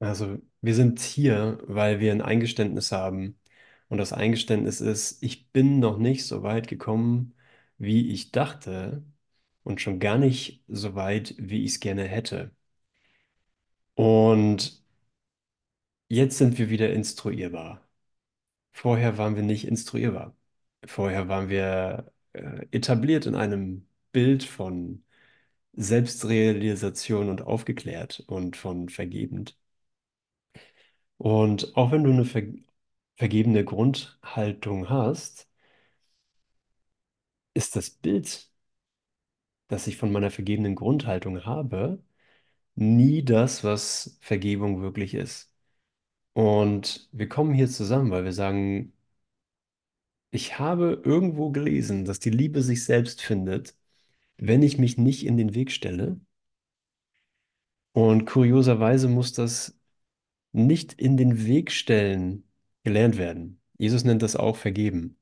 Also, wir sind hier, weil wir ein Eingeständnis haben. Und das Eingeständnis ist, ich bin noch nicht so weit gekommen, wie ich dachte, und schon gar nicht so weit, wie ich es gerne hätte. Und jetzt sind wir wieder instruierbar. Vorher waren wir nicht instruierbar. Vorher waren wir äh, etabliert in einem Bild von Selbstrealisation und aufgeklärt und von vergebend. Und auch wenn du eine ver vergebene Grundhaltung hast, ist das Bild, das ich von meiner vergebenen Grundhaltung habe, nie das, was Vergebung wirklich ist. Und wir kommen hier zusammen, weil wir sagen, ich habe irgendwo gelesen, dass die Liebe sich selbst findet, wenn ich mich nicht in den Weg stelle. Und kurioserweise muss das nicht in den Weg stellen gelernt werden. Jesus nennt das auch vergeben.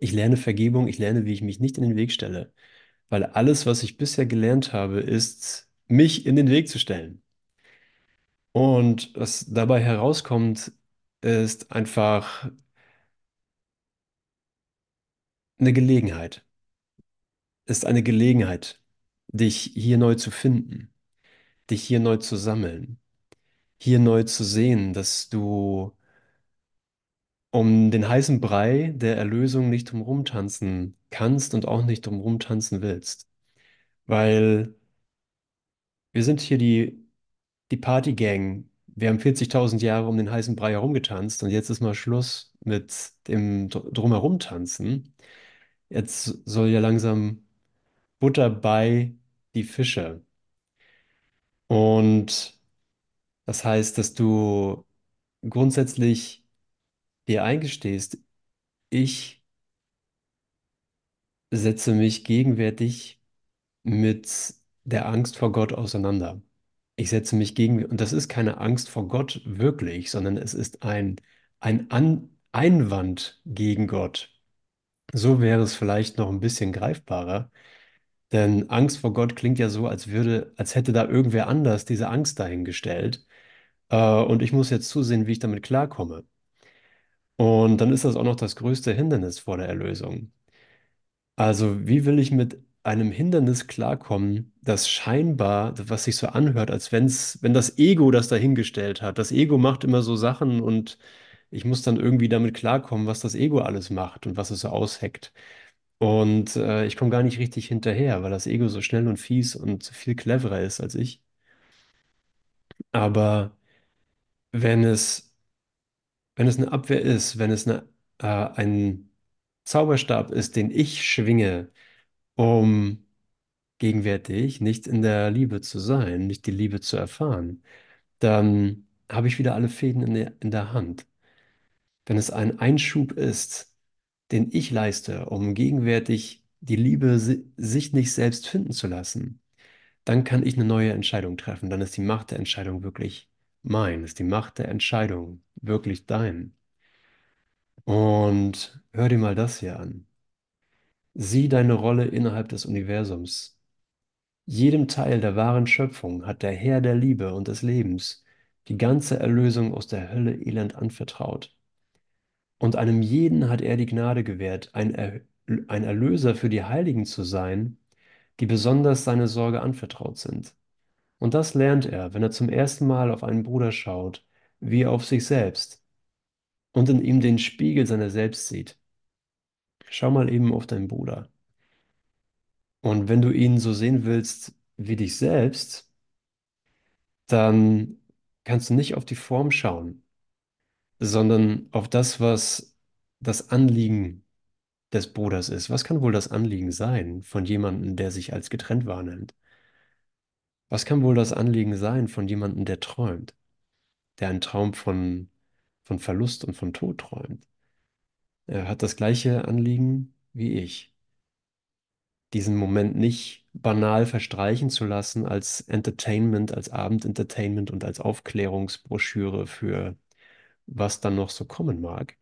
Ich lerne Vergebung, ich lerne, wie ich mich nicht in den Weg stelle. Weil alles, was ich bisher gelernt habe, ist, mich in den Weg zu stellen. Und was dabei herauskommt, ist einfach eine Gelegenheit. Ist eine Gelegenheit, dich hier neu zu finden, dich hier neu zu sammeln, hier neu zu sehen, dass du um den heißen Brei der Erlösung nicht drumherum tanzen kannst und auch nicht drumherum tanzen willst. Weil wir sind hier die die Partygang, wir haben 40.000 Jahre um den heißen Brei herumgetanzt und jetzt ist mal Schluss mit dem Dr- Drumherum tanzen. Jetzt soll ja langsam Butter bei die Fische. Und das heißt, dass du grundsätzlich dir eingestehst, ich setze mich gegenwärtig mit der Angst vor Gott auseinander. Ich setze mich gegen, und das ist keine Angst vor Gott wirklich, sondern es ist ein, ein An Einwand gegen Gott. So wäre es vielleicht noch ein bisschen greifbarer, denn Angst vor Gott klingt ja so, als würde, als hätte da irgendwer anders diese Angst dahingestellt. Äh, und ich muss jetzt zusehen, wie ich damit klarkomme. Und dann ist das auch noch das größte Hindernis vor der Erlösung. Also, wie will ich mit einem Hindernis klarkommen, das scheinbar, was sich so anhört, als wenn's, wenn das Ego das dahingestellt hat. Das Ego macht immer so Sachen und ich muss dann irgendwie damit klarkommen, was das Ego alles macht und was es so ausheckt. Und äh, ich komme gar nicht richtig hinterher, weil das Ego so schnell und fies und viel cleverer ist als ich. Aber wenn es, wenn es eine Abwehr ist, wenn es eine, äh, ein Zauberstab ist, den ich schwinge, um gegenwärtig nicht in der Liebe zu sein, nicht die Liebe zu erfahren, dann habe ich wieder alle Fäden in der, in der Hand. Wenn es ein Einschub ist, den ich leiste, um gegenwärtig die Liebe si sich nicht selbst finden zu lassen, dann kann ich eine neue Entscheidung treffen. Dann ist die Macht der Entscheidung wirklich mein, ist die Macht der Entscheidung wirklich dein. Und hör dir mal das hier an. Sieh deine Rolle innerhalb des Universums. Jedem Teil der wahren Schöpfung hat der Herr der Liebe und des Lebens die ganze Erlösung aus der Hölle Elend anvertraut. Und einem jeden hat er die Gnade gewährt, ein, er ein Erlöser für die Heiligen zu sein, die besonders seine Sorge anvertraut sind. Und das lernt er, wenn er zum ersten Mal auf einen Bruder schaut, wie auf sich selbst und in ihm den Spiegel seiner selbst sieht. Schau mal eben auf deinen Bruder. Und wenn du ihn so sehen willst wie dich selbst, dann kannst du nicht auf die Form schauen, sondern auf das, was das Anliegen des Bruders ist. Was kann wohl das Anliegen sein von jemandem, der sich als getrennt wahrnimmt? Was kann wohl das Anliegen sein von jemandem, der träumt, der einen Traum von, von Verlust und von Tod träumt? Er hat das gleiche Anliegen wie ich, diesen Moment nicht banal verstreichen zu lassen als Entertainment, als Abendentertainment und als Aufklärungsbroschüre für was dann noch so kommen mag,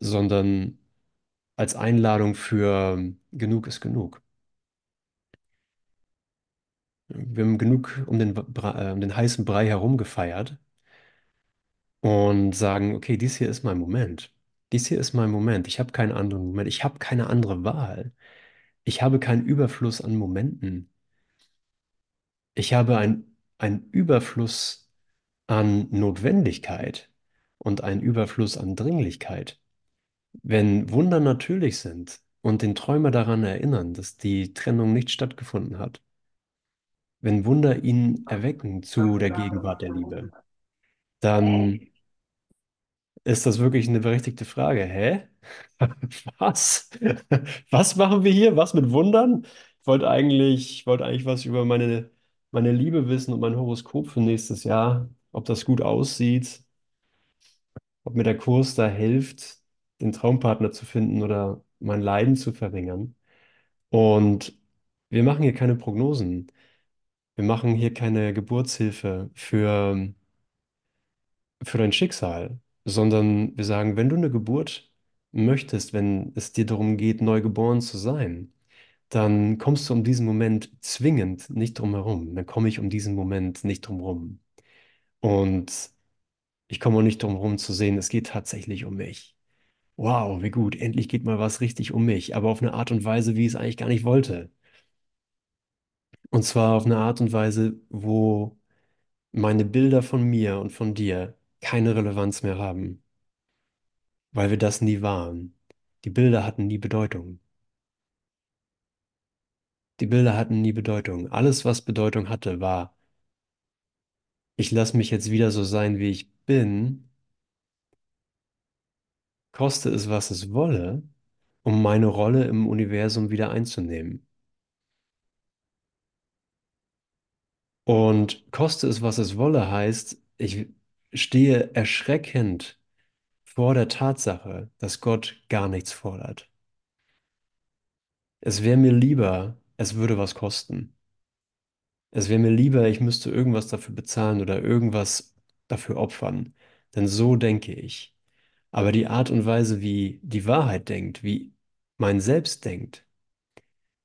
sondern als Einladung für genug ist genug. Wir haben genug um den, äh, um den heißen Brei herum gefeiert und sagen, okay, dies hier ist mein Moment. Dies hier ist mein Moment. Ich habe keinen anderen Moment. Ich habe keine andere Wahl. Ich habe keinen Überfluss an Momenten. Ich habe ein, einen Überfluss an Notwendigkeit und einen Überfluss an Dringlichkeit. Wenn Wunder natürlich sind und den Träumer daran erinnern, dass die Trennung nicht stattgefunden hat, wenn Wunder ihn erwecken zu der Gegenwart der Liebe, dann ist das wirklich eine berechtigte Frage. Hä? Was? Was machen wir hier? Was mit Wundern? Ich wollte eigentlich, ich wollte eigentlich was über meine, meine Liebe wissen und mein Horoskop für nächstes Jahr, ob das gut aussieht, ob mir der Kurs da hilft, den Traumpartner zu finden oder mein Leiden zu verringern. Und wir machen hier keine Prognosen. Wir machen hier keine Geburtshilfe für, für dein Schicksal, sondern wir sagen, wenn du eine Geburt möchtest, wenn es dir darum geht, neu geboren zu sein, dann kommst du um diesen Moment zwingend nicht drum herum. Dann komme ich um diesen Moment nicht drum herum. Und ich komme auch nicht drum herum zu sehen, es geht tatsächlich um mich. Wow, wie gut, endlich geht mal was richtig um mich, aber auf eine Art und Weise, wie ich es eigentlich gar nicht wollte. Und zwar auf eine Art und Weise, wo meine Bilder von mir und von dir keine Relevanz mehr haben, weil wir das nie waren. Die Bilder hatten nie Bedeutung. Die Bilder hatten nie Bedeutung. Alles, was Bedeutung hatte, war, ich lasse mich jetzt wieder so sein, wie ich bin, koste es, was es wolle, um meine Rolle im Universum wieder einzunehmen. Und koste es, was es wolle, heißt, ich stehe erschreckend vor der Tatsache, dass Gott gar nichts fordert. Es wäre mir lieber, es würde was kosten. Es wäre mir lieber, ich müsste irgendwas dafür bezahlen oder irgendwas dafür opfern. Denn so denke ich. Aber die Art und Weise, wie die Wahrheit denkt, wie mein Selbst denkt,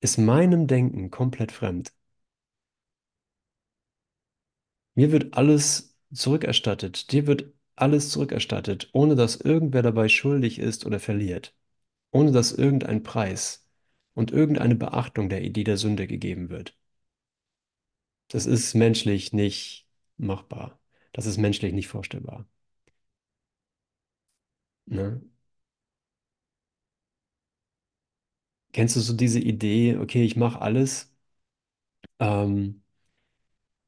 ist meinem Denken komplett fremd. Mir wird alles zurückerstattet, dir wird alles zurückerstattet, ohne dass irgendwer dabei schuldig ist oder verliert, ohne dass irgendein Preis und irgendeine Beachtung der Idee der Sünde gegeben wird. Das ist menschlich nicht machbar. Das ist menschlich nicht vorstellbar. Ne? Kennst du so diese Idee, okay, ich mache alles, ähm,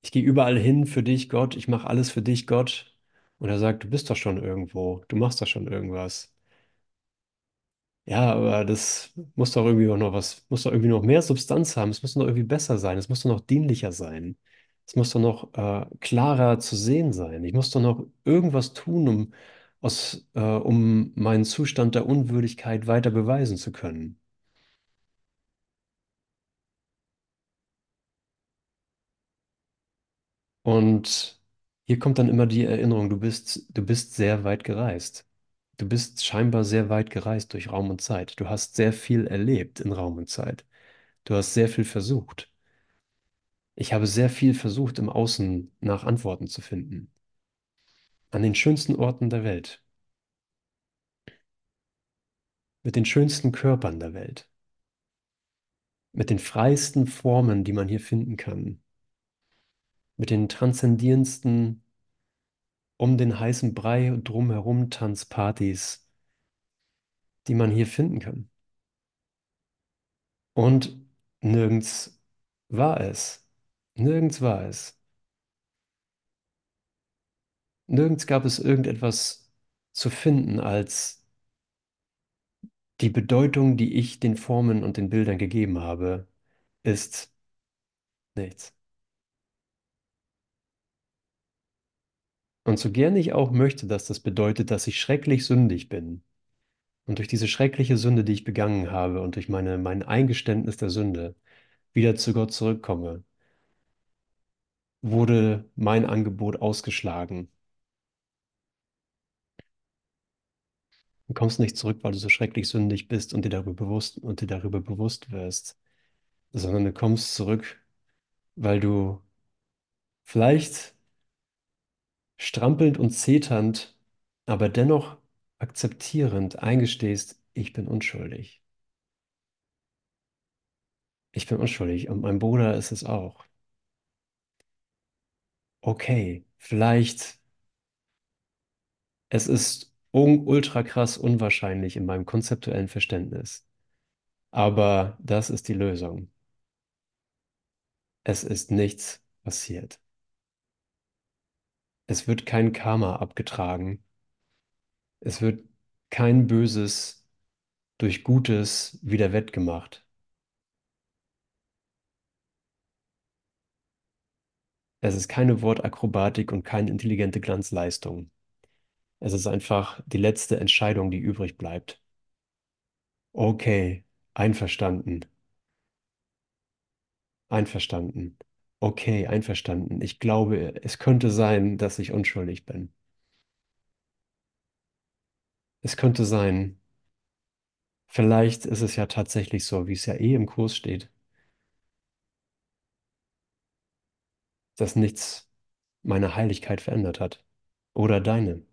ich gehe überall hin für dich, Gott, ich mache alles für dich, Gott. Und er sagt, du bist doch schon irgendwo, du machst doch schon irgendwas. Ja, aber das muss doch irgendwie auch noch was, muss doch irgendwie noch mehr Substanz haben. Es muss doch irgendwie besser sein. Es muss doch noch dienlicher sein. Es muss doch noch äh, klarer zu sehen sein. Ich muss doch noch irgendwas tun, um, aus, äh, um meinen Zustand der Unwürdigkeit weiter beweisen zu können. Und hier kommt dann immer die Erinnerung, du bist, du bist sehr weit gereist. Du bist scheinbar sehr weit gereist durch Raum und Zeit. Du hast sehr viel erlebt in Raum und Zeit. Du hast sehr viel versucht. Ich habe sehr viel versucht, im Außen nach Antworten zu finden. An den schönsten Orten der Welt. Mit den schönsten Körpern der Welt. Mit den freiesten Formen, die man hier finden kann. Mit den transzendierendsten um den heißen Brei drumherum Tanzpartys, die man hier finden kann. Und nirgends war es. Nirgends war es. Nirgends gab es irgendetwas zu finden als die Bedeutung, die ich den Formen und den Bildern gegeben habe, ist nichts. Und so gern ich auch möchte, dass das bedeutet, dass ich schrecklich sündig bin und durch diese schreckliche Sünde, die ich begangen habe und durch meine, mein Eingeständnis der Sünde wieder zu Gott zurückkomme, wurde mein Angebot ausgeschlagen. Du kommst nicht zurück, weil du so schrecklich sündig bist und dir darüber bewusst und dir darüber bewusst wirst, sondern du kommst zurück, weil du vielleicht strampelnd und zeternd aber dennoch akzeptierend eingestehst, ich bin unschuldig. Ich bin unschuldig und mein Bruder ist es auch. Okay, vielleicht, es ist ultra krass unwahrscheinlich in meinem konzeptuellen Verständnis, aber das ist die Lösung. Es ist nichts passiert. Es wird kein Karma abgetragen. Es wird kein Böses durch Gutes wieder wettgemacht. Es ist keine Wortakrobatik und keine intelligente Glanzleistung. Es ist einfach die letzte Entscheidung, die übrig bleibt. Okay, einverstanden, einverstanden. Okay, einverstanden. Ich glaube, es könnte sein, dass ich unschuldig bin. Es könnte sein. Vielleicht ist es ja tatsächlich so, wie es ja eh im Kurs steht, dass nichts meine Heiligkeit verändert hat. Oder deine.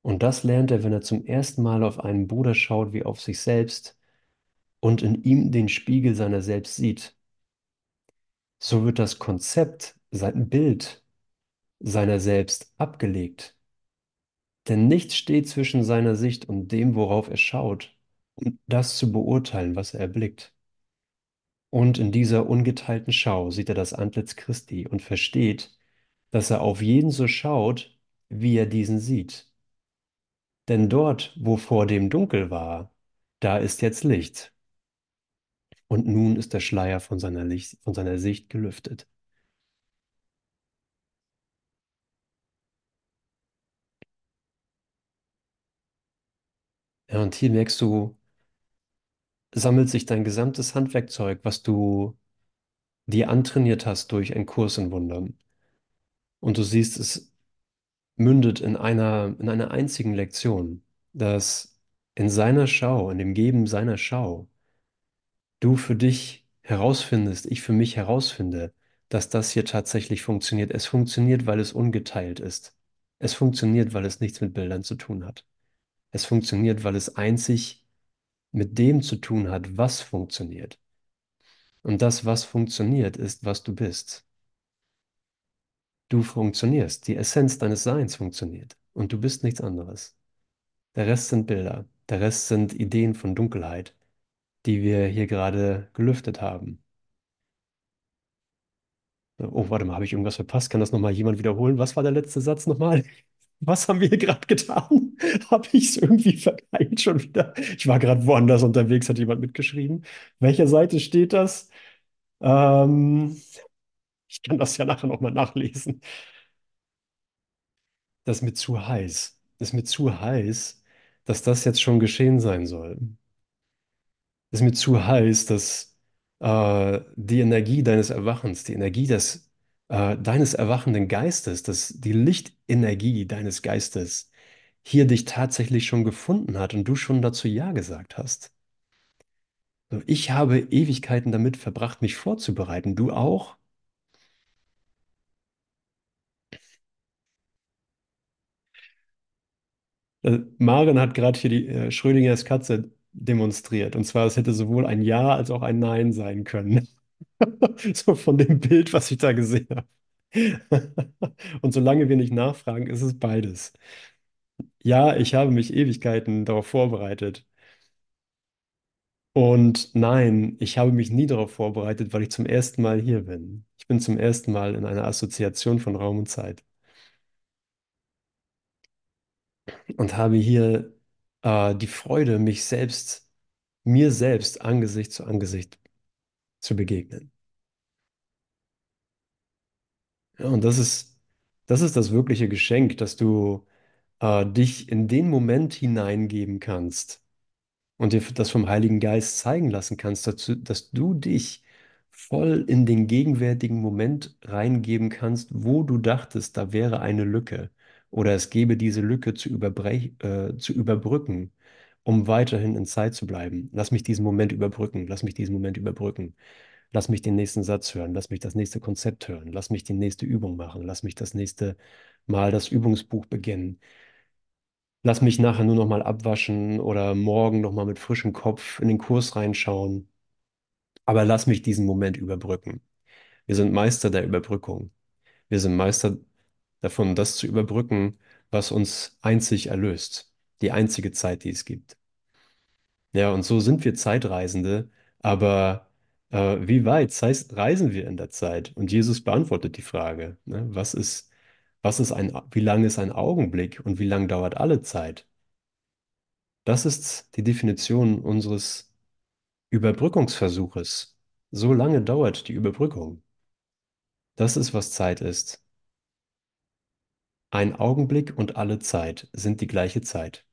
Und das lernt er, wenn er zum ersten Mal auf einen Bruder schaut, wie auf sich selbst und in ihm den Spiegel seiner selbst sieht. So wird das Konzept, sein Bild seiner selbst abgelegt. Denn nichts steht zwischen seiner Sicht und dem, worauf er schaut, um das zu beurteilen, was er erblickt. Und in dieser ungeteilten Schau sieht er das Antlitz Christi und versteht, dass er auf jeden so schaut, wie er diesen sieht. Denn dort, wo vor dem dunkel war, da ist jetzt Licht. Und nun ist der Schleier von seiner, Licht, von seiner Sicht gelüftet. Ja, und hier merkst du, sammelt sich dein gesamtes Handwerkzeug, was du dir antrainiert hast durch einen Kurs in Wundern. Und du siehst, es mündet in einer, in einer einzigen Lektion, dass in seiner Schau, in dem Geben seiner Schau, du für dich herausfindest, ich für mich herausfinde, dass das hier tatsächlich funktioniert. Es funktioniert, weil es ungeteilt ist. Es funktioniert, weil es nichts mit Bildern zu tun hat. Es funktioniert, weil es einzig mit dem zu tun hat, was funktioniert. Und das, was funktioniert, ist, was du bist. Du funktionierst. Die Essenz deines Seins funktioniert. Und du bist nichts anderes. Der Rest sind Bilder. Der Rest sind Ideen von Dunkelheit, die wir hier gerade gelüftet haben. Oh, warte mal, habe ich irgendwas verpasst? Kann das nochmal jemand wiederholen? Was war der letzte Satz nochmal? Was haben wir hier gerade getan? Habe ich es irgendwie verkeilt schon wieder? Ich war gerade woanders unterwegs, hat jemand mitgeschrieben. Welcher Seite steht das? Ähm, ich kann das ja nachher nochmal nachlesen. Das ist mir zu heiß. Das ist mir zu heiß, dass das jetzt schon geschehen sein soll. Ist mir zu heiß, dass äh, die Energie deines Erwachens, die Energie des, äh, deines erwachenden Geistes, dass die Lichtenergie deines Geistes hier dich tatsächlich schon gefunden hat und du schon dazu Ja gesagt hast. Ich habe Ewigkeiten damit verbracht, mich vorzubereiten. Du auch? Äh, Maren hat gerade hier die äh, Schrödingers Katze demonstriert. Und zwar, es hätte sowohl ein Ja als auch ein Nein sein können. So von dem Bild, was ich da gesehen habe. Und solange wir nicht nachfragen, ist es beides. Ja, ich habe mich Ewigkeiten darauf vorbereitet. Und nein, ich habe mich nie darauf vorbereitet, weil ich zum ersten Mal hier bin. Ich bin zum ersten Mal in einer Assoziation von Raum und Zeit und habe hier äh, die Freude, mich selbst, mir selbst Angesicht zu Angesicht zu begegnen. Ja, und das ist, das ist das wirkliche Geschenk, dass du äh, dich in den Moment hineingeben kannst und dir das vom Heiligen Geist zeigen lassen kannst, dazu, dass du dich voll in den gegenwärtigen Moment reingeben kannst, wo du dachtest, da wäre eine Lücke oder es gäbe diese Lücke zu äh, zu überbrücken, um weiterhin in Zeit zu bleiben. Lass mich diesen Moment überbrücken, lass mich diesen Moment überbrücken. Lass mich den nächsten Satz hören, lass mich das nächste Konzept hören, lass mich die nächste Übung machen, lass mich das nächste Mal das Übungsbuch beginnen. Lass mich nachher nur noch mal abwaschen oder morgen noch mal mit frischem Kopf in den Kurs reinschauen. Aber lass mich diesen Moment überbrücken. Wir sind Meister der Überbrückung. Wir sind Meister davon, das zu überbrücken, was uns einzig erlöst. Die einzige Zeit, die es gibt. Ja, und so sind wir Zeitreisende, aber äh, wie weit sei- reisen wir in der Zeit? Und Jesus beantwortet die Frage, ne? Was ist, was ist ein, wie lang ist ein Augenblick und wie lang dauert alle Zeit? Das ist die Definition unseres Überbrückungsversuches. So lange dauert die Überbrückung. Das ist, was Zeit ist. Ein Augenblick und alle Zeit sind die gleiche Zeit.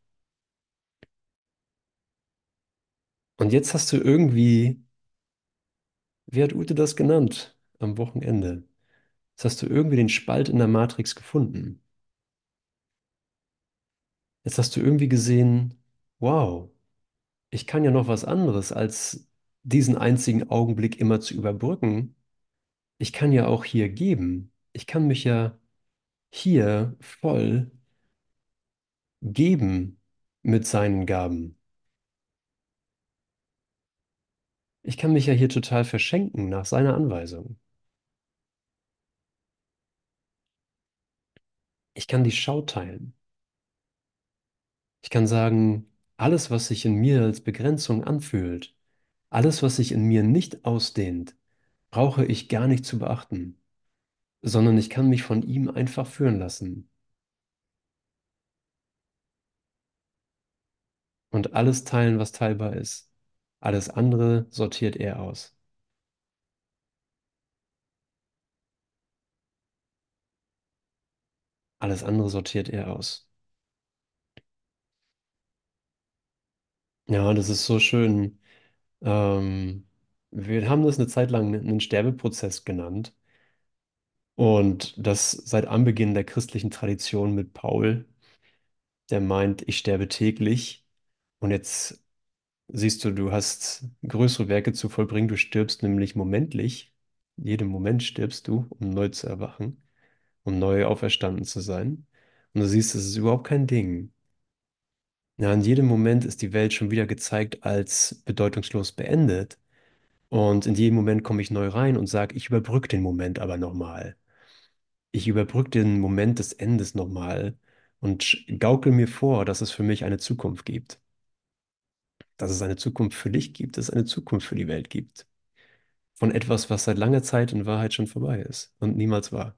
Und jetzt hast du irgendwie, wie hat Ute das genannt am Wochenende? Jetzt hast du irgendwie den Spalt in der Matrix gefunden. Jetzt hast du irgendwie gesehen, wow, ich kann ja noch was anderes, als diesen einzigen Augenblick immer zu überbrücken. Ich kann ja auch hier geben. Ich kann mich ja hier voll geben mit seinen Gaben. Ich kann mich ja hier total verschenken nach seiner Anweisung. Ich kann die Schau teilen. Ich kann sagen, alles, was sich in mir als Begrenzung anfühlt, alles, was sich in mir nicht ausdehnt, brauche ich gar nicht zu beachten, sondern ich kann mich von ihm einfach führen lassen. Und alles teilen, was teilbar ist. Alles andere sortiert er aus. Alles andere sortiert er aus. Ja, das ist so schön. Ähm, wir haben das eine Zeit lang einen Sterbeprozess genannt. Und das seit Anbeginn der christlichen Tradition mit Paul, der meint, ich sterbe täglich. Und jetzt siehst du, du hast größere Werke zu vollbringen. Du stirbst nämlich momentlich. Jeden Moment stirbst du, um neu zu erwachen, um neu auferstanden zu sein. Und du siehst, es ist überhaupt kein Ding. Ja, in jedem Moment ist die Welt schon wieder gezeigt als bedeutungslos beendet. Und in jedem Moment komme ich neu rein und sage, ich überbrücke den Moment aber nochmal. Ich überbrücke den Moment des Endes nochmal und gaukel mir vor, dass es für mich eine Zukunft gibt. Dass es eine Zukunft für dich gibt, dass es eine Zukunft für die Welt gibt. Von etwas, was seit langer Zeit in Wahrheit schon vorbei ist und niemals war.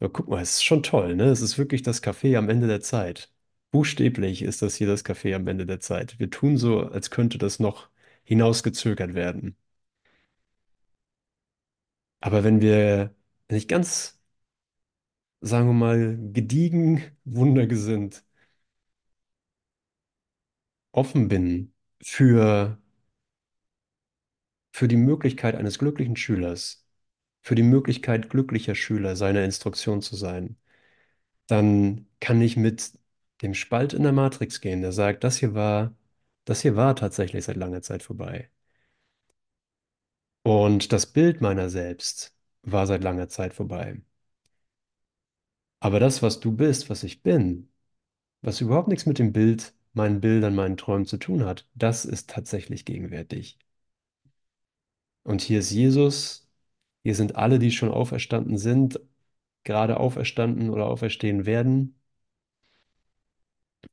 Aber guck mal, es ist schon toll, ne? Es ist wirklich das Café am Ende der Zeit. Buchstäblich ist das hier das Café am Ende der Zeit. Wir tun so, als könnte das noch hinausgezögert werden. Aber wenn wir nicht ganz, sagen wir mal, gediegen, wundergesinnt offen bin für, für die Möglichkeit eines glücklichen Schülers, für die Möglichkeit glücklicher Schüler seiner Instruktion zu sein, dann kann ich mit dem Spalt in der Matrix gehen, der sagt, das hier war, das hier war tatsächlich seit langer Zeit vorbei. Und das Bild meiner selbst war seit langer Zeit vorbei. Aber das, was du bist, was ich bin, was überhaupt nichts mit dem Bild, meinen Bildern, meinen Träumen zu tun hat, das ist tatsächlich gegenwärtig. Und hier ist Jesus, hier sind alle, die schon auferstanden sind, gerade auferstanden oder auferstehen werden.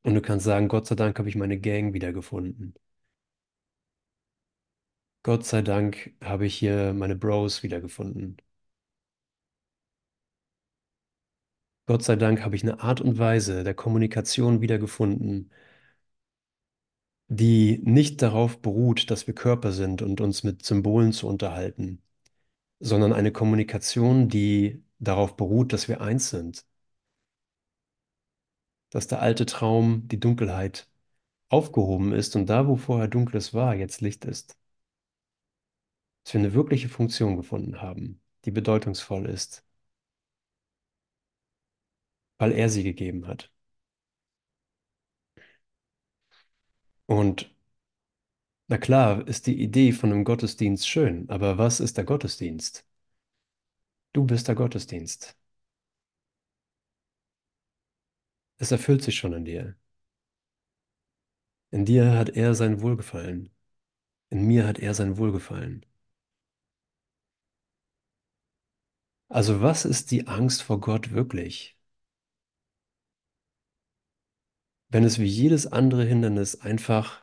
Und du kannst sagen, Gott sei Dank habe ich meine Gang wiedergefunden. Gott sei Dank habe ich hier meine Bros wiedergefunden. Gott sei Dank habe ich eine Art und Weise der Kommunikation wiedergefunden, die nicht darauf beruht, dass wir Körper sind und uns mit Symbolen zu unterhalten, sondern eine Kommunikation, die darauf beruht, dass wir eins sind, dass der alte Traum, die Dunkelheit aufgehoben ist und da, wo vorher Dunkles war, jetzt Licht ist. Dass wir eine wirkliche Funktion gefunden haben, die bedeutungsvoll ist, weil er sie gegeben hat. Und Na klar, ist die Idee von einem Gottesdienst schön, aber was ist der Gottesdienst? Du bist der Gottesdienst. Es erfüllt sich schon in dir. In dir hat er sein Wohlgefallen. In mir hat er sein Wohlgefallen. Also was ist die Angst vor Gott wirklich? Wenn es wie jedes andere Hindernis einfach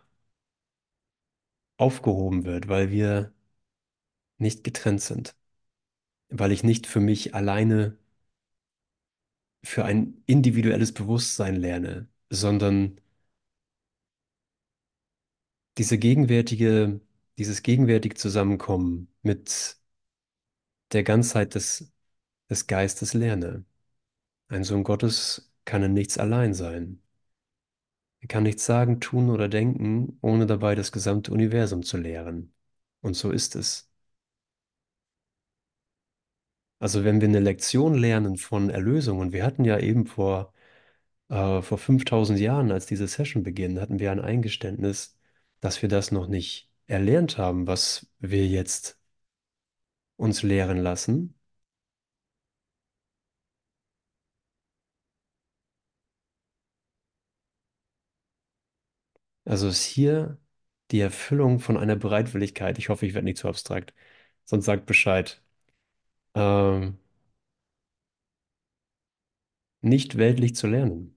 aufgehoben wird, weil wir nicht getrennt sind, weil ich nicht für mich alleine für ein individuelles Bewusstsein lerne, sondern diese gegenwärtige, dieses gegenwärtige Zusammenkommen mit der Ganzheit des, des Geistes lerne. Ein Sohn Gottes kann in nichts allein sein. Er kann nichts sagen, tun oder denken, ohne dabei das gesamte Universum zu lehren. Und so ist es. Also wenn wir eine Lektion lernen von Erlösung, und wir hatten ja eben vor, äh, vor 5000 Jahren, als diese Session beginnt, hatten wir ein Eingeständnis, dass wir das noch nicht erlernt haben, was wir jetzt uns lehren lassen. Also ist hier die Erfüllung von einer Bereitwilligkeit. Ich hoffe, ich werde nicht zu abstrakt, sonst sagt Bescheid. Ähm, nicht weltlich zu lernen,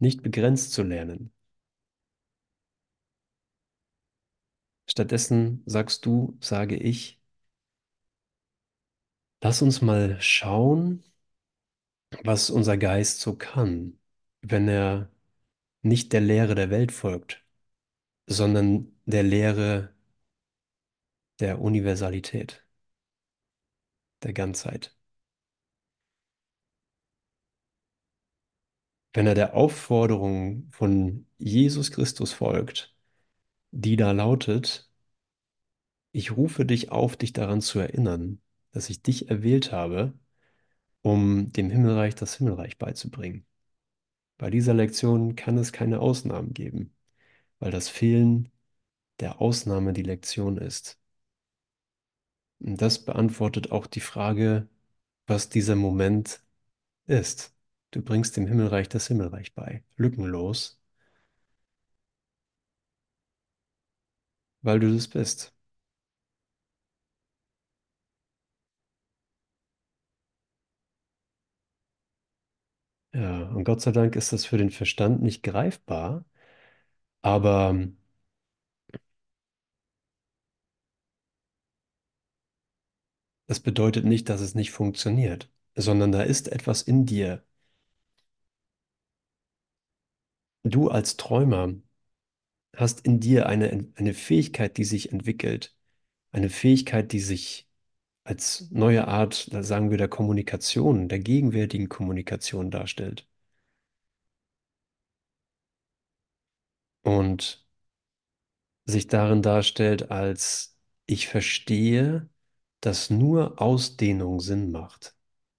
nicht begrenzt zu lernen. Stattdessen sagst du, sage ich, lass uns mal schauen, was unser Geist so kann, wenn er nicht der Lehre der Welt folgt, sondern der Lehre der Universalität, der Ganzheit. Wenn er der Aufforderung von Jesus Christus folgt, die da lautet, ich rufe dich auf, dich daran zu erinnern, dass ich dich erwählt habe, um dem Himmelreich das Himmelreich beizubringen. Bei dieser Lektion kann es keine Ausnahmen geben, weil das Fehlen der Ausnahme die Lektion ist. Und das beantwortet auch die Frage, was dieser Moment ist. Du bringst dem Himmelreich das Himmelreich bei, lückenlos, weil du das bist. Ja, und Gott sei Dank ist das für den Verstand nicht greifbar, aber das bedeutet nicht, dass es nicht funktioniert, sondern da ist etwas in dir. Du als Träumer hast in dir eine, eine Fähigkeit, die sich entwickelt, eine Fähigkeit, die sich als neue Art, sagen wir, der Kommunikation, der gegenwärtigen Kommunikation darstellt. Und sich darin darstellt als ich verstehe, dass nur Ausdehnung Sinn macht.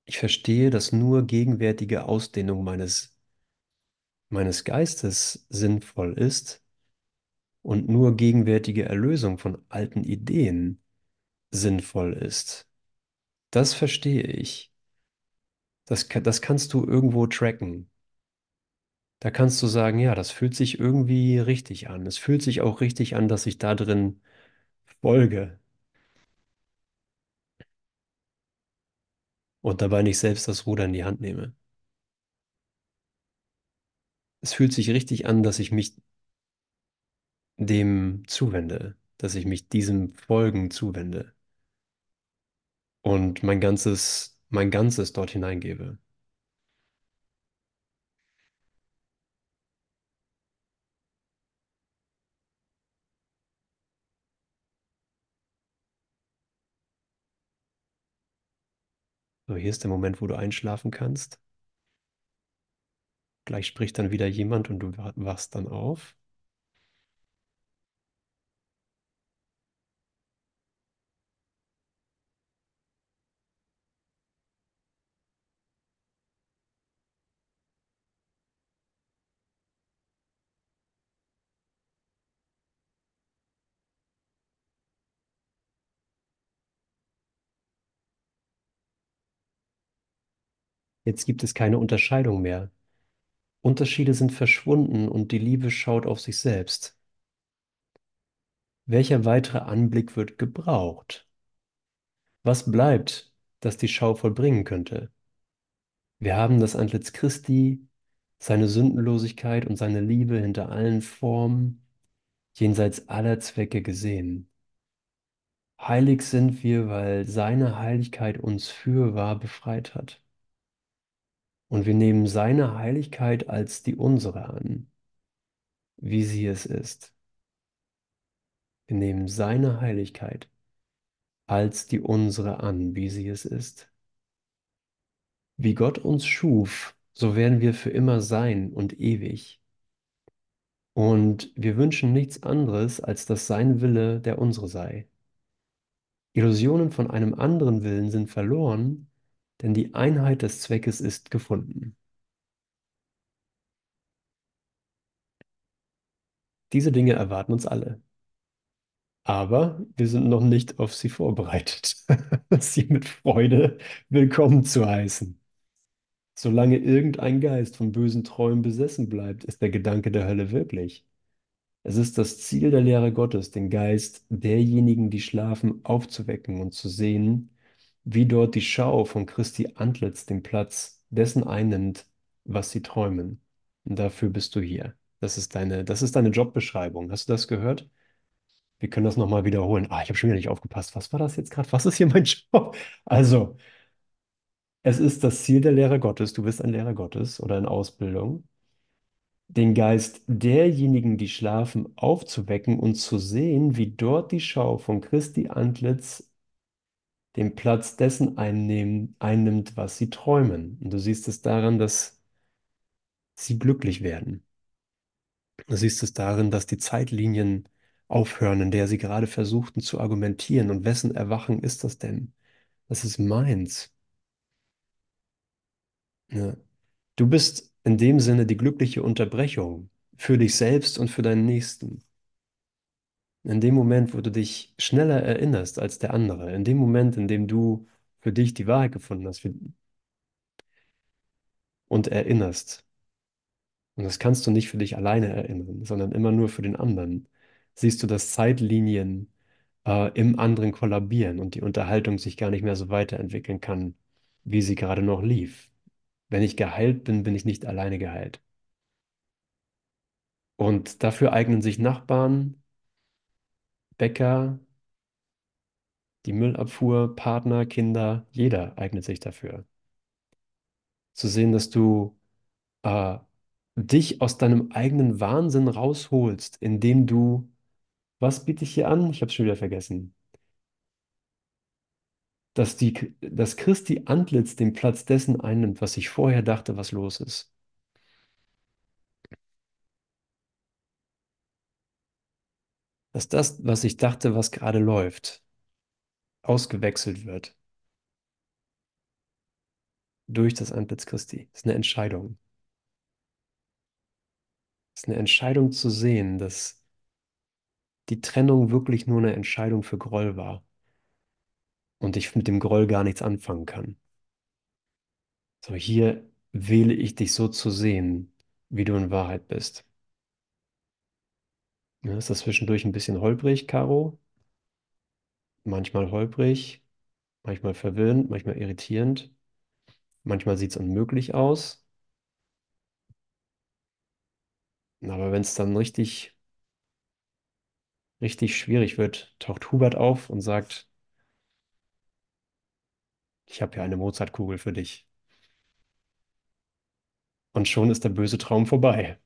Ich verstehe, dass nur gegenwärtige Ausdehnung meines, meines Geistes sinnvoll ist und nur gegenwärtige Erlösung von alten Ideen sinnvoll ist. Das verstehe ich. Das, das kannst du irgendwo tracken. Da kannst du sagen, ja, das fühlt sich irgendwie richtig an. Es fühlt sich auch richtig an, dass ich da drin folge und dabei nicht selbst das Ruder in die Hand nehme. Es fühlt sich richtig an, dass ich mich dem zuwende, dass ich mich diesem Folgen zuwende und mein ganzes, mein Ganzes dort hineingebe. So, hier ist der Moment, wo du einschlafen kannst. Gleich spricht dann wieder jemand und du wachst dann auf. Jetzt gibt es keine Unterscheidung mehr. Unterschiede sind verschwunden und die Liebe schaut auf sich selbst. Welcher weitere Anblick wird gebraucht? Was bleibt, das die Schau vollbringen könnte? Wir haben das Antlitz Christi, seine Sündenlosigkeit und seine Liebe hinter allen Formen, jenseits aller Zwecke gesehen. Heilig sind wir, weil seine Heiligkeit uns fürwahr befreit hat. Und wir nehmen seine Heiligkeit als die unsere an, wie sie es ist. Wir nehmen seine Heiligkeit als die unsere an, wie sie es ist. Wie Gott uns schuf, so werden wir für immer sein und ewig. Und wir wünschen nichts anderes, als dass sein Wille der unsere sei. Illusionen von einem anderen Willen sind verloren, denn die Einheit des Zweckes ist gefunden. Diese Dinge erwarten uns alle. Aber wir sind noch nicht auf sie vorbereitet, sie mit Freude willkommen zu heißen. Solange irgendein Geist von bösen Träumen besessen bleibt, ist der Gedanke der Hölle wirklich. Es ist das Ziel der Lehre Gottes, den Geist derjenigen, die schlafen, aufzuwecken und zu sehen, wie dort die Schau von Christi Antlitz den Platz dessen einnimmt, was sie träumen. Und dafür bist du hier. Das ist deine, das ist deine Jobbeschreibung. Hast du das gehört? Wir können das nochmal wiederholen. Ah, ich habe schon wieder nicht aufgepasst. Was war das jetzt gerade? Was ist hier mein Job? Also, es ist das Ziel der Lehre Gottes. Du bist ein Lehrer Gottes oder in Ausbildung den Geist derjenigen, die schlafen, aufzuwecken und zu sehen, wie dort die Schau von Christi Antlitz den Platz dessen einnehmen, einnimmt, was sie träumen. Und du siehst es daran, dass sie glücklich werden. Du siehst es darin, dass die Zeitlinien aufhören, in der sie gerade versuchten zu argumentieren. Und wessen Erwachen ist das denn? Das ist meins. Ja. Du bist in dem Sinne die glückliche Unterbrechung für dich selbst und für deinen Nächsten. In dem Moment, wo du dich schneller erinnerst als der andere, in dem Moment, in dem du für dich die Wahrheit gefunden hast und erinnerst, und das kannst du nicht für dich alleine erinnern, sondern immer nur für den anderen, siehst du, dass Zeitlinien äh, im anderen kollabieren und die Unterhaltung sich gar nicht mehr so weiterentwickeln kann, wie sie gerade noch lief. Wenn ich geheilt bin, bin ich nicht alleine geheilt. Und dafür eignen sich Nachbarn, Bäcker, die Müllabfuhr, Partner, Kinder, jeder eignet sich dafür. Zu sehen, dass du äh, dich aus deinem eigenen Wahnsinn rausholst, indem du, was biete ich hier an? Ich habe es schon wieder vergessen. Dass, die, dass Christi Antlitz den Platz dessen einnimmt, was ich vorher dachte, was los ist. Dass das, was ich dachte, was gerade läuft, ausgewechselt wird durch das Antlitz Christi. Das ist eine Entscheidung. Das ist eine Entscheidung zu sehen, dass die Trennung wirklich nur eine Entscheidung für Groll war und ich mit dem Groll gar nichts anfangen kann. So, hier wähle ich dich so zu sehen, wie du in Wahrheit bist. Ja, ist das zwischendurch ein bisschen holprig, Caro? Manchmal holprig, manchmal verwirrend, manchmal irritierend. Manchmal sieht es unmöglich aus. Aber wenn es dann richtig, richtig schwierig wird, taucht Hubert auf und sagt, ich habe hier eine Mozartkugel für dich. Und schon ist der böse Traum vorbei.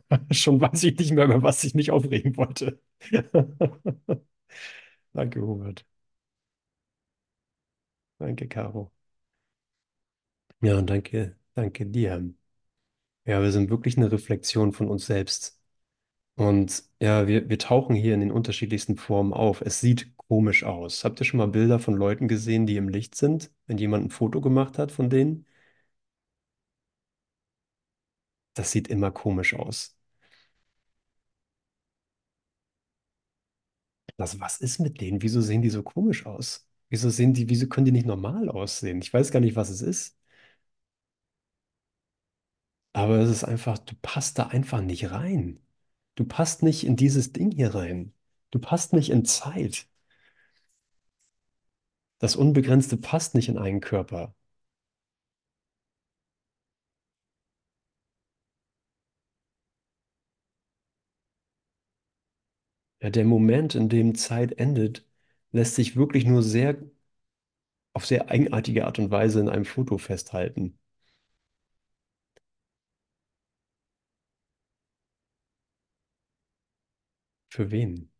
Schon weiß ich nicht mehr, über was ich mich aufregen wollte. Danke, Hubert. Danke, Caro. Ja, und danke, danke dir. Ja, wir sind wirklich eine Reflexion von uns selbst. Und ja, wir, wir tauchen hier in den unterschiedlichsten Formen auf. Es sieht komisch aus. Habt ihr schon mal Bilder von Leuten gesehen, die im Licht sind, wenn jemand ein Foto gemacht hat von denen? Das sieht immer komisch aus. Also, was ist mit denen? Wieso sehen die so komisch aus? Wieso sehen die, wieso können die nicht normal aussehen? Ich weiß gar nicht, was es ist. Aber es ist einfach, du passt da einfach nicht rein. Du passt nicht in dieses Ding hier rein. Du passt nicht in Zeit. Das Unbegrenzte passt nicht in einen Körper. Ja, der Moment, in dem Zeit endet, lässt sich wirklich nur sehr, auf sehr eigenartige Art und Weise in einem Foto festhalten. Für wen?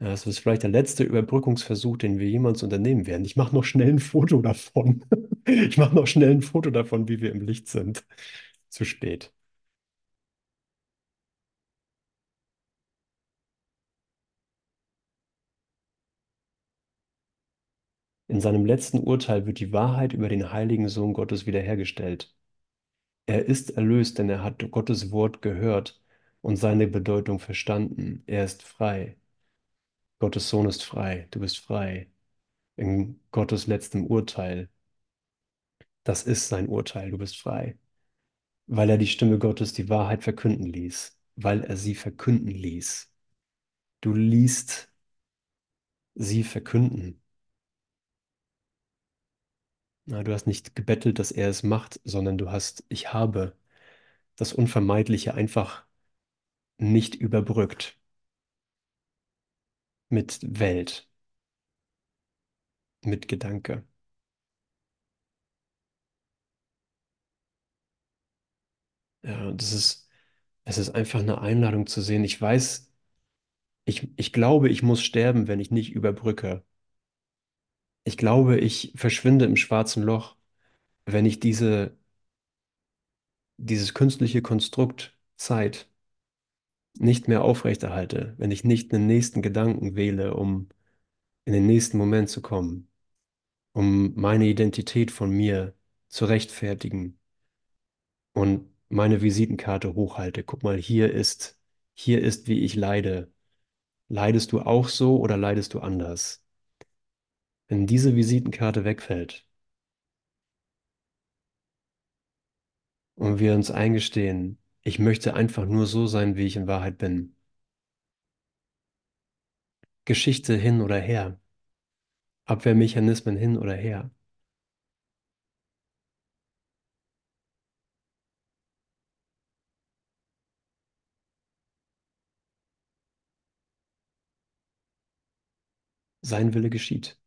Das ist vielleicht der letzte Überbrückungsversuch, den wir jemals unternehmen werden. Ich mache noch schnell ein Foto davon. Ich mache noch schnell ein Foto davon, wie wir im Licht sind. Zu spät. In seinem letzten Urteil wird die Wahrheit über den heiligen Sohn Gottes wiederhergestellt. Er ist erlöst, denn er hat Gottes Wort gehört und seine Bedeutung verstanden. Er ist frei. Gottes Sohn ist frei. Du bist frei. In Gottes letztem Urteil. Das ist sein Urteil. Du bist frei. Weil er die Stimme Gottes die Wahrheit verkünden ließ. Weil er sie verkünden ließ. Du liest sie verkünden. Du hast nicht gebettelt, dass er es macht, sondern du hast, ich habe das Unvermeidliche einfach nicht überbrückt mit Welt, mit Gedanke. Ja, das ist, es ist einfach eine Einladung zu sehen. Ich weiß, ich, ich glaube, ich muss sterben, wenn ich nicht überbrücke. Ich glaube, ich verschwinde im schwarzen Loch, wenn ich diese, dieses künstliche Konstrukt Zeit nicht mehr aufrechterhalte, wenn ich nicht einen nächsten Gedanken wähle, um in den nächsten Moment zu kommen, um meine Identität von mir zu rechtfertigen und meine Visitenkarte hochhalte. Guck mal, hier ist, hier ist, wie ich leide. Leidest du auch so oder leidest du anders? Wenn diese Visitenkarte wegfällt und wir uns eingestehen, ich möchte einfach nur so sein, wie ich in Wahrheit bin. Geschichte hin oder her, Abwehrmechanismen hin oder her. Sein Wille geschieht.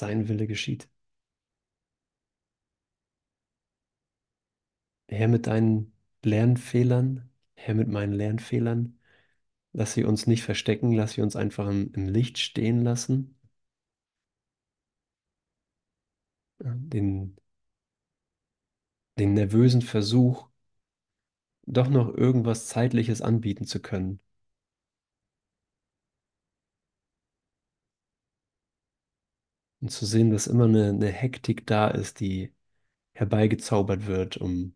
Sein Wille geschieht. Her mit deinen Lernfehlern, her mit meinen Lernfehlern. Lass sie uns nicht verstecken, lass sie uns einfach im, im Licht stehen lassen. Den, den nervösen Versuch, doch noch irgendwas Zeitliches anbieten zu können. Und zu sehen, dass immer eine, eine Hektik da ist, die herbeigezaubert wird, um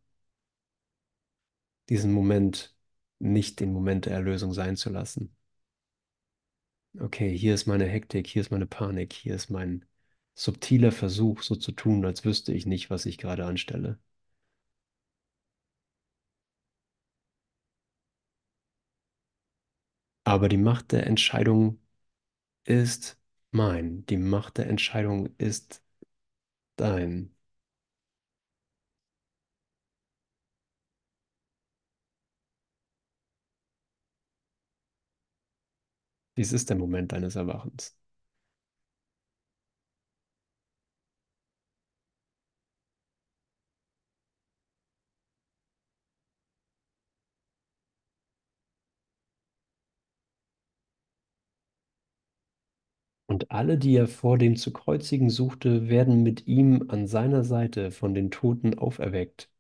diesen Moment nicht den Moment der Erlösung sein zu lassen. Okay, hier ist meine Hektik, hier ist meine Panik, hier ist mein subtiler Versuch, so zu tun, als wüsste ich nicht, was ich gerade anstelle. Aber die Macht der Entscheidung ist mein. Die Macht der Entscheidung ist dein. Dies ist der Moment deines Erwachens. Und alle, die er vor dem zu kreuzigen suchte, werden mit ihm an seiner Seite von den Toten auferweckt,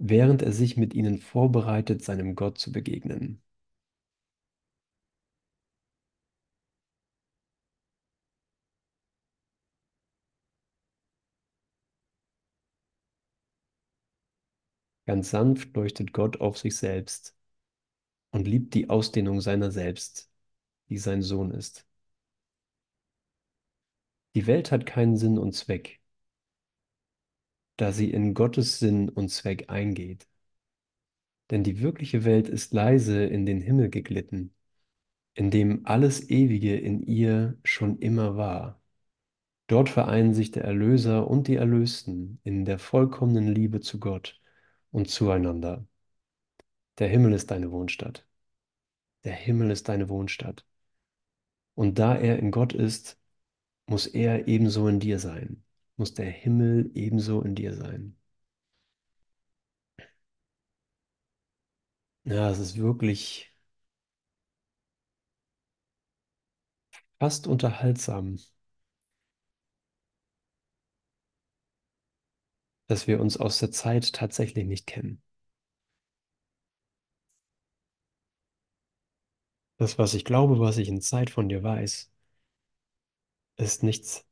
während er sich mit ihnen vorbereitet, seinem Gott zu begegnen. Ganz sanft leuchtet Gott auf sich selbst und liebt die Ausdehnung seiner selbst, die sein Sohn ist. Die Welt hat keinen Sinn und Zweck, da sie in Gottes Sinn und Zweck eingeht. Denn die wirkliche Welt ist leise in den Himmel geglitten, in dem alles Ewige in ihr schon immer war. Dort vereinen sich der Erlöser und die Erlösten in der vollkommenen Liebe zu Gott und zueinander. Der Himmel ist deine Wohnstadt. Der Himmel ist deine Wohnstadt. Und da er in Gott ist, muss er ebenso in dir sein, muss der Himmel ebenso in dir sein. Ja, es ist wirklich fast unterhaltsam, dass wir uns aus der Zeit tatsächlich nicht kennen. Das, was ich glaube, was ich in Zeit von dir weiß, ist nichts.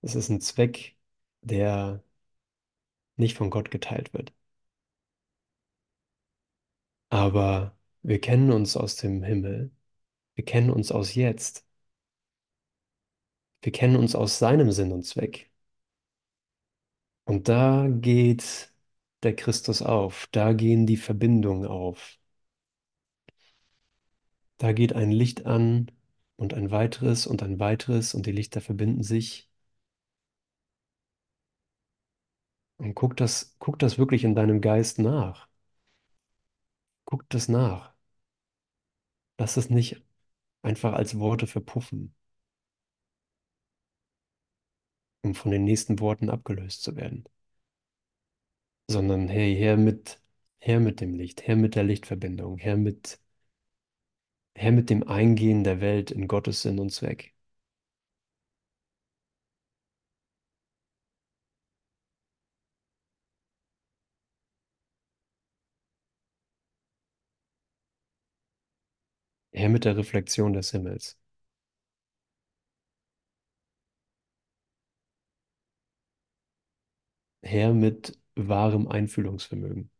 Es ist ein Zweck, der nicht von Gott geteilt wird. Aber wir kennen uns aus dem Himmel. Wir kennen uns aus jetzt. Wir kennen uns aus seinem Sinn und Zweck. Und da geht der Christus auf. Da gehen die Verbindungen auf. Da geht ein Licht an und ein weiteres und ein weiteres und die Lichter verbinden sich. Und guck das, guck das wirklich in deinem Geist nach. Guck das nach. Lass es nicht einfach als Worte verpuffen, um von den nächsten Worten abgelöst zu werden. Sondern hey, her mit, her mit dem Licht, her mit der Lichtverbindung, her mit, her mit dem Eingehen der Welt in Gottes Sinn und Zweck. Her mit der Reflexion des Himmels. Her mit wahrem Einfühlungsvermögen.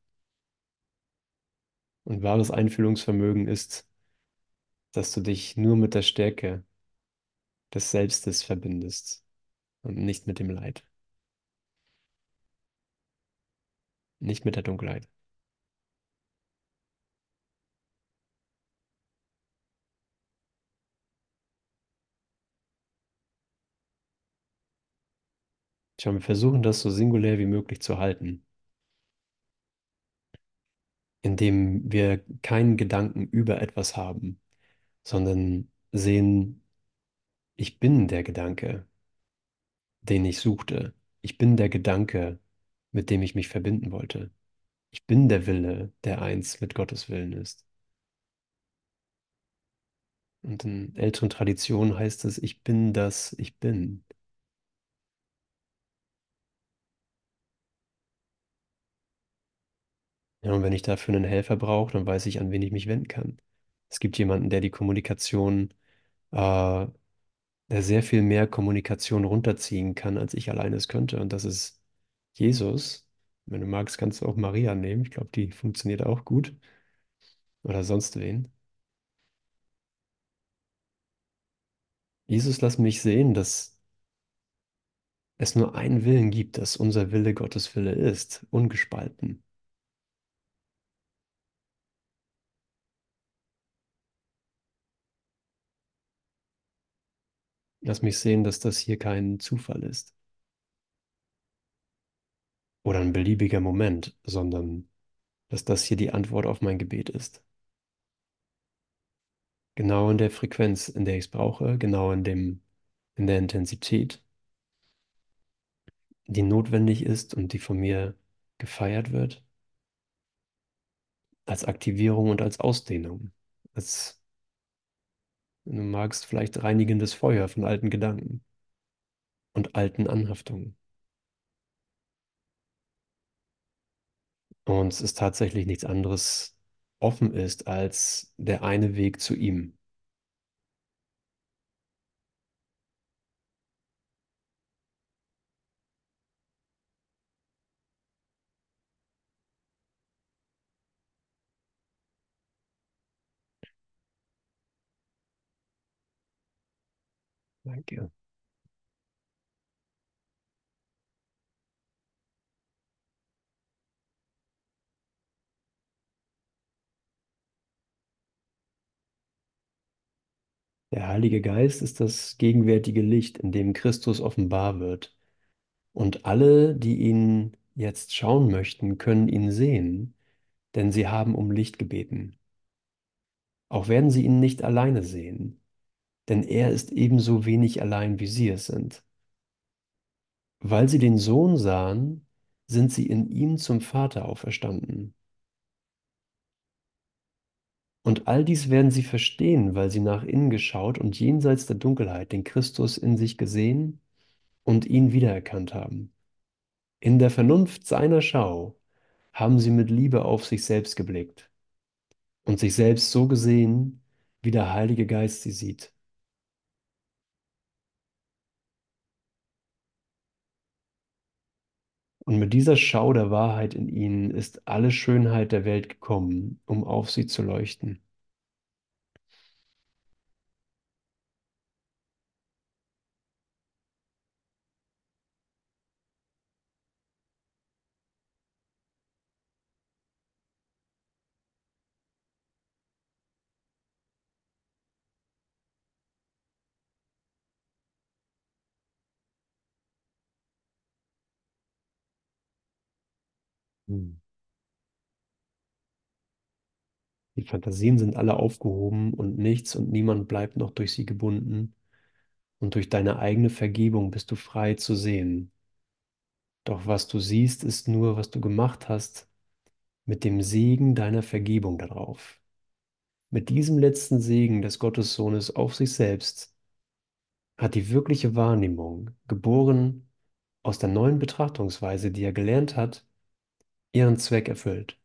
Und wahres Einfühlungsvermögen ist, dass du dich nur mit der Stärke des Selbstes verbindest und nicht mit dem Leid, nicht mit der Dunkelheit. Schau, wir versuchen das so singulär wie möglich zu halten, indem wir keinen Gedanken über etwas haben, sondern sehen, ich bin der Gedanke, den ich suchte. Ich bin der Gedanke, mit dem ich mich verbinden wollte. Ich bin der Wille, der eins mit Gottes Willen ist. Und in älteren Traditionen heißt es, ich bin das, ich bin. Ja, und wenn ich dafür einen Helfer brauche, dann weiß ich, an wen ich mich wenden kann. Es gibt jemanden, der die Kommunikation, äh, der sehr viel mehr Kommunikation runterziehen kann, als ich alleine es könnte. Und das ist Jesus. Wenn du magst, kannst du auch Maria nehmen. Ich glaube, die funktioniert auch gut. Oder sonst wen. Jesus, lass mich sehen, dass es nur einen Willen gibt, dass unser Wille Gottes Wille ist, ungespalten. Lass mich sehen, dass das hier kein Zufall ist oder ein beliebiger Moment, sondern dass das hier die Antwort auf mein Gebet ist. Genau in der Frequenz, in der ich es brauche, genau in dem, in der Intensität, die notwendig ist und die von mir gefeiert wird, als Aktivierung und als Ausdehnung, als, du magst, vielleicht reinigendes Feuer von alten Gedanken und alten Anhaftungen. Und es ist tatsächlich nichts anderes offen ist als der eine Weg zu ihm. Danke. Der Heilige Geist ist das gegenwärtige Licht, in dem Christus offenbar wird. Und alle, die ihn jetzt schauen möchten, können ihn sehen, denn sie haben um Licht gebeten. Auch werden sie ihn nicht alleine sehen, denn er ist ebenso wenig allein, wie sie es sind. Weil sie den Sohn sahen, sind sie in ihm zum Vater auferstanden. Und all dies werden sie verstehen, weil sie nach innen geschaut und jenseits der Dunkelheit den Christus in sich gesehen und ihn wiedererkannt haben. In der Vernunft seiner Schau haben sie mit Liebe auf sich selbst geblickt und sich selbst so gesehen, wie der Heilige Geist sie sieht. Und mit dieser Schau der Wahrheit in ihnen ist alle Schönheit der Welt gekommen, um auf sie zu leuchten. Hm. Die Fantasien sind alle aufgehoben und nichts und niemand bleibt noch durch sie gebunden. Und durch deine eigene Vergebung bist du frei zu sehen. Doch was du siehst, ist nur, was du gemacht hast, mit dem Segen deiner Vergebung darauf. Mit diesem letzten Segen des Gottessohnes auf sich selbst hat die wirkliche Wahrnehmung, geboren aus der neuen Betrachtungsweise, die er gelernt hat, ihren Zweck erfüllt.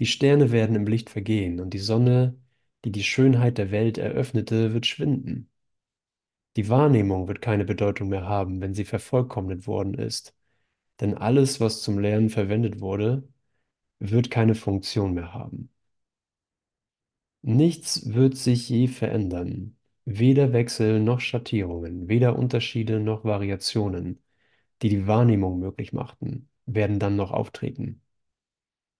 Die Sterne werden im Licht vergehen und die Sonne, die die Schönheit der Welt eröffnete, wird schwinden. Die Wahrnehmung wird keine Bedeutung mehr haben, wenn sie vervollkommnet worden ist, denn alles, was zum Lernen verwendet wurde, wird keine Funktion mehr haben. Nichts wird sich je verändern, weder Wechsel noch Schattierungen, weder Unterschiede noch Variationen, die die Wahrnehmung möglich machten, werden dann noch auftreten.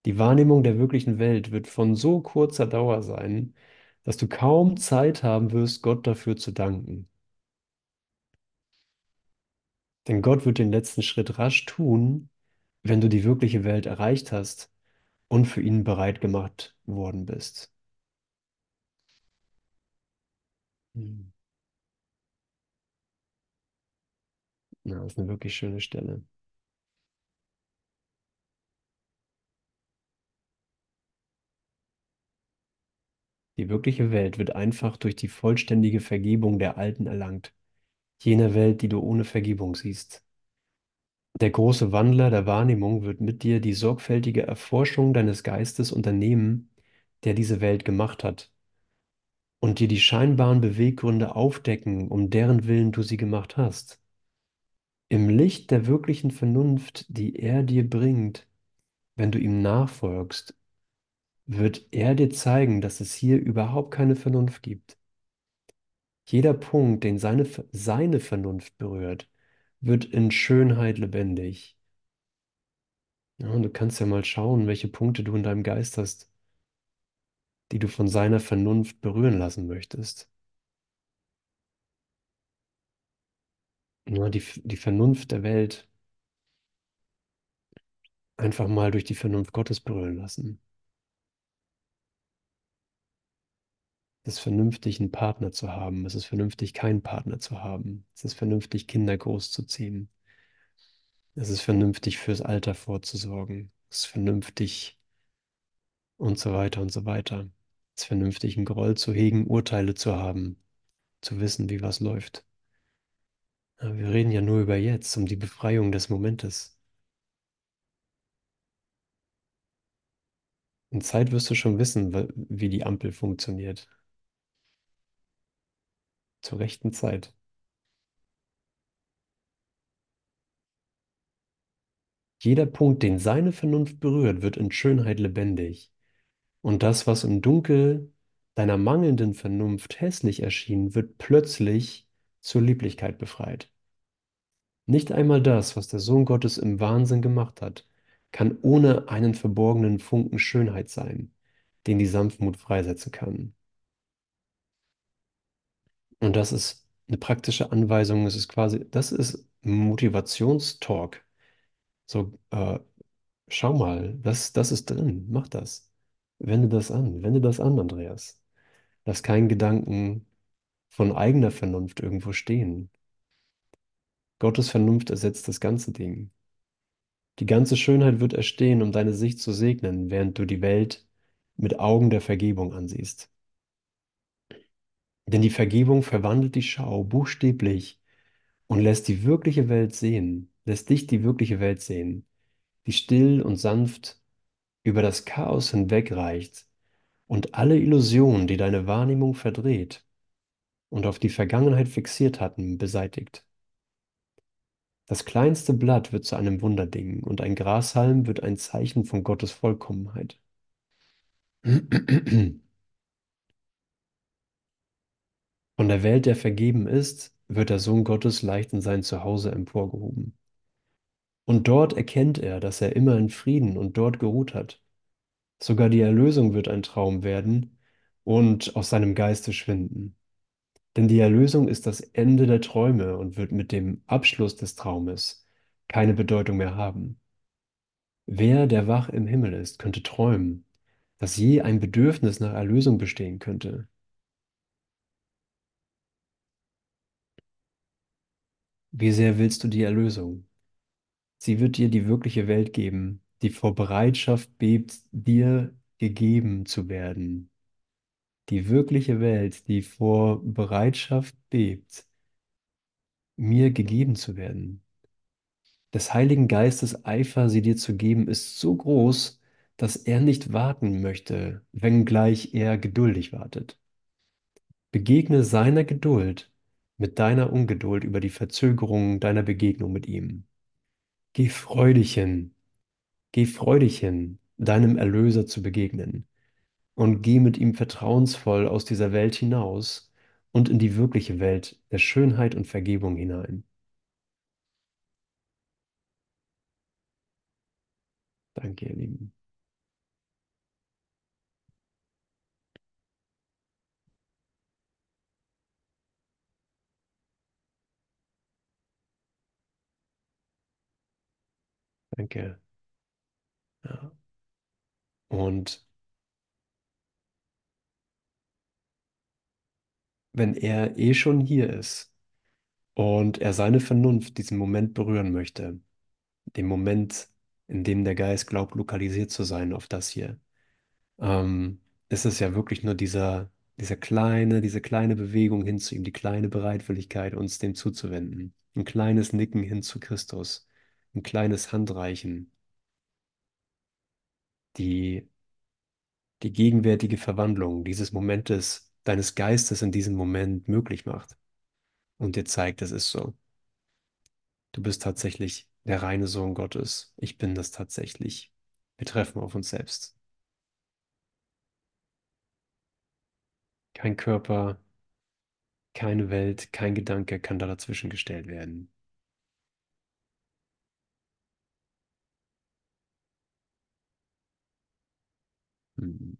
Die Wahrnehmung der wirklichen Welt wird von so kurzer Dauer sein, dass du kaum Zeit haben wirst, Gott dafür zu danken. Denn Gott wird den letzten Schritt rasch tun, wenn du die wirkliche Welt erreicht hast und für ihn bereit gemacht worden bist. Hm. Ja, das ist eine wirklich schöne Stelle. Die wirkliche Welt wird einfach durch die vollständige Vergebung der Alten erlangt, jener Welt, die du ohne Vergebung siehst. Der große Wandler der Wahrnehmung wird mit dir die sorgfältige Erforschung deines Geistes unternehmen, der diese Welt gemacht hat, und dir die scheinbaren Beweggründe aufdecken, um deren Willen du sie gemacht hast. Im Licht der wirklichen Vernunft, die er dir bringt, wenn du ihm nachfolgst, wird er dir zeigen, dass es hier überhaupt keine Vernunft gibt. Jeder Punkt, den seine, seine Vernunft berührt, wird in Schönheit lebendig. Ja, und du kannst ja mal schauen, welche Punkte du in deinem Geist hast, die du von seiner Vernunft berühren lassen möchtest. Ja, die, die Vernunft der Welt einfach mal durch die Vernunft Gottes berühren lassen. Es ist vernünftig, einen Partner zu haben. Es ist vernünftig, keinen Partner zu haben. Es ist vernünftig, Kinder großzuziehen. Es ist vernünftig, fürs Alter vorzusorgen. Es ist vernünftig und so weiter und so weiter. Es ist vernünftig, einen Groll zu hegen, Urteile zu haben, zu wissen, wie was läuft. Aber wir reden ja nur über jetzt, um die Befreiung des Momentes. In Zeit wirst du schon wissen, wie die Ampel funktioniert. Zur rechten Zeit. Jeder Punkt, den seine Vernunft berührt, wird in Schönheit lebendig. Und das, was im Dunkel deiner mangelnden Vernunft hässlich erschien, wird plötzlich zur Lieblichkeit befreit. Nicht einmal das, was der Sohn Gottes im Wahnsinn gemacht hat, kann ohne einen verborgenen Funken Schönheit sein, den die Sanftmut freisetzen kann. Und das ist eine praktische Anweisung, es ist quasi, das ist Motivationstalk. So, äh, schau mal, das, das ist drin, mach das. Wende das an, wende das an, Andreas. Lass keinen Gedanken von eigener Vernunft irgendwo stehen. Gottes Vernunft ersetzt das ganze Ding. Die ganze Schönheit wird erstehen, um deine Sicht zu segnen, während du die Welt mit Augen der Vergebung ansiehst. Denn die Vergebung verwandelt die Schau buchstäblich und lässt die wirkliche Welt sehen, lässt dich die wirkliche Welt sehen, die still und sanft über das Chaos hinwegreicht und alle Illusionen, die deine Wahrnehmung verdreht und auf die Vergangenheit fixiert hatten, beseitigt. Das kleinste Blatt wird zu einem Wunderding und ein Grashalm wird ein Zeichen von Gottes Vollkommenheit. Von der Welt, der vergeben ist, wird der Sohn Gottes leicht in sein Zuhause emporgehoben. Und dort erkennt er, dass er immer in Frieden und dort geruht hat. Sogar die Erlösung wird ein Traum werden und aus seinem Geiste schwinden. Denn die Erlösung ist das Ende der Träume und wird mit dem Abschluss des Traumes keine Bedeutung mehr haben. Wer, der wach im Himmel ist, könnte träumen, dass je ein Bedürfnis nach Erlösung bestehen könnte. Wie sehr willst du die Erlösung? Sie wird dir die wirkliche Welt geben, die vor Bereitschaft bebt, dir gegeben zu werden. Die wirkliche Welt, die vor Bereitschaft bebt, mir gegeben zu werden. Des Heiligen Geistes Eifer, sie dir zu geben, ist so groß, dass er nicht warten möchte, wenngleich er geduldig wartet. Begegne seiner Geduld mit deiner Ungeduld über die Verzögerung deiner Begegnung mit ihm. Geh freudig hin, geh freudig hin, deinem Erlöser zu begegnen, und geh mit ihm vertrauensvoll aus dieser Welt hinaus und in die wirkliche Welt der Schönheit und Vergebung hinein. Danke, ihr Lieben. Danke. Ja. Und wenn er eh schon hier ist und er seine Vernunft diesen Moment berühren möchte, den Moment, in dem der Geist glaubt, lokalisiert zu sein auf das hier, ähm, ist es ja wirklich nur dieser, dieser kleine, diese kleine Bewegung hin zu ihm, die kleine Bereitwilligkeit, uns dem zuzuwenden. Ein kleines Nicken hin zu Christus, ein kleines Handreichen, die, die gegenwärtige Verwandlung dieses Momentes, deines Geistes in diesem Moment möglich macht und dir zeigt, es ist so. Du bist tatsächlich der reine Sohn Gottes. Ich bin das tatsächlich. Wir treffen auf uns selbst. Kein Körper, keine Welt, kein Gedanke kann da dazwischen gestellt werden. Hm.